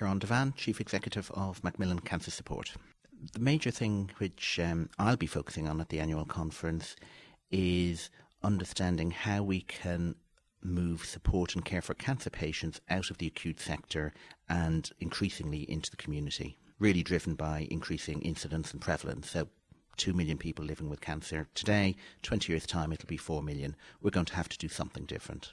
Ciarán Devane, Chief Executive of Macmillan Cancer Support. The major thing which um, I'll be focusing on at the annual conference is understanding how we can move support and care for cancer patients out of the acute sector and increasingly into the community, really driven by increasing incidence and prevalence. So 2 million people living with cancer today, 20 years' time it'll be 4 million. We're going to have to do something different.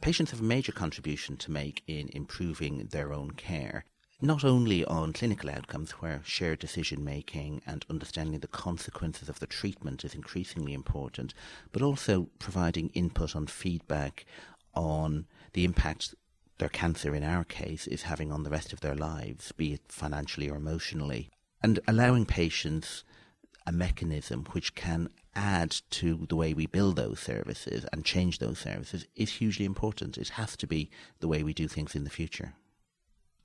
Patients have a major contribution to make in improving their own care not only on clinical outcomes where shared decision making and understanding the consequences of the treatment is increasingly important, but also providing input on feedback on the impact their cancer, in our case, is having on the rest of their lives, be it financially or emotionally, and allowing patients a mechanism which can add to the way we build those services and change those services is hugely important. It has to be the way we do things in the future.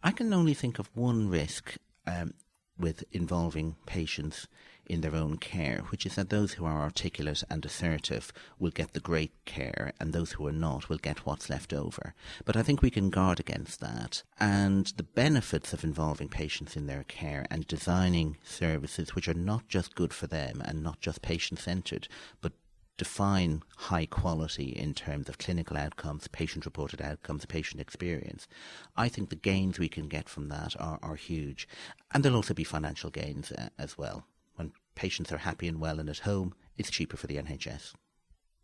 I can only think of one risk um, with involving patients in their own care, which is that those who are articulate and assertive will get the great care, and those who are not will get what's left over. But I think we can guard against that. And the benefits of involving patients in their care and designing services which are not just good for them and not just patient centred, but define high quality in terms of clinical outcomes, patient reported outcomes, patient experience, I think the gains we can get from that are, are huge. And there'll also be financial gains uh, as well. When patients are happy and well and at home, it's cheaper for the NHS.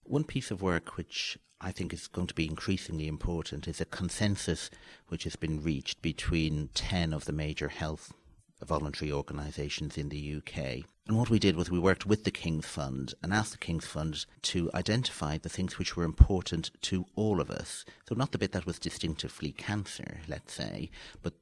One piece of work which I think is going to be increasingly important is a consensus which has been reached between 10 of the major health voluntary organisations in the UK. And what we did was we worked with the King's Fund and asked the King's Fund to identify the things which were important to all of us. So, not the bit that was distinctively cancer, let's say, but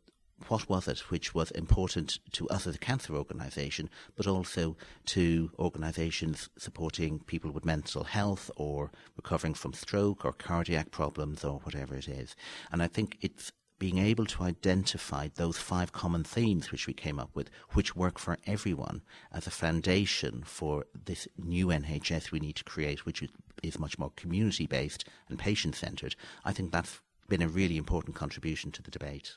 what was it which was important to us as a cancer organisation, but also to organisations supporting people with mental health or recovering from stroke or cardiac problems or whatever it is. And I think it's being able to identify those five common themes which we came up with, which work for everyone, as a foundation for this new NHS we need to create, which is much more community based and patient centred, I think that's been a really important contribution to the debate.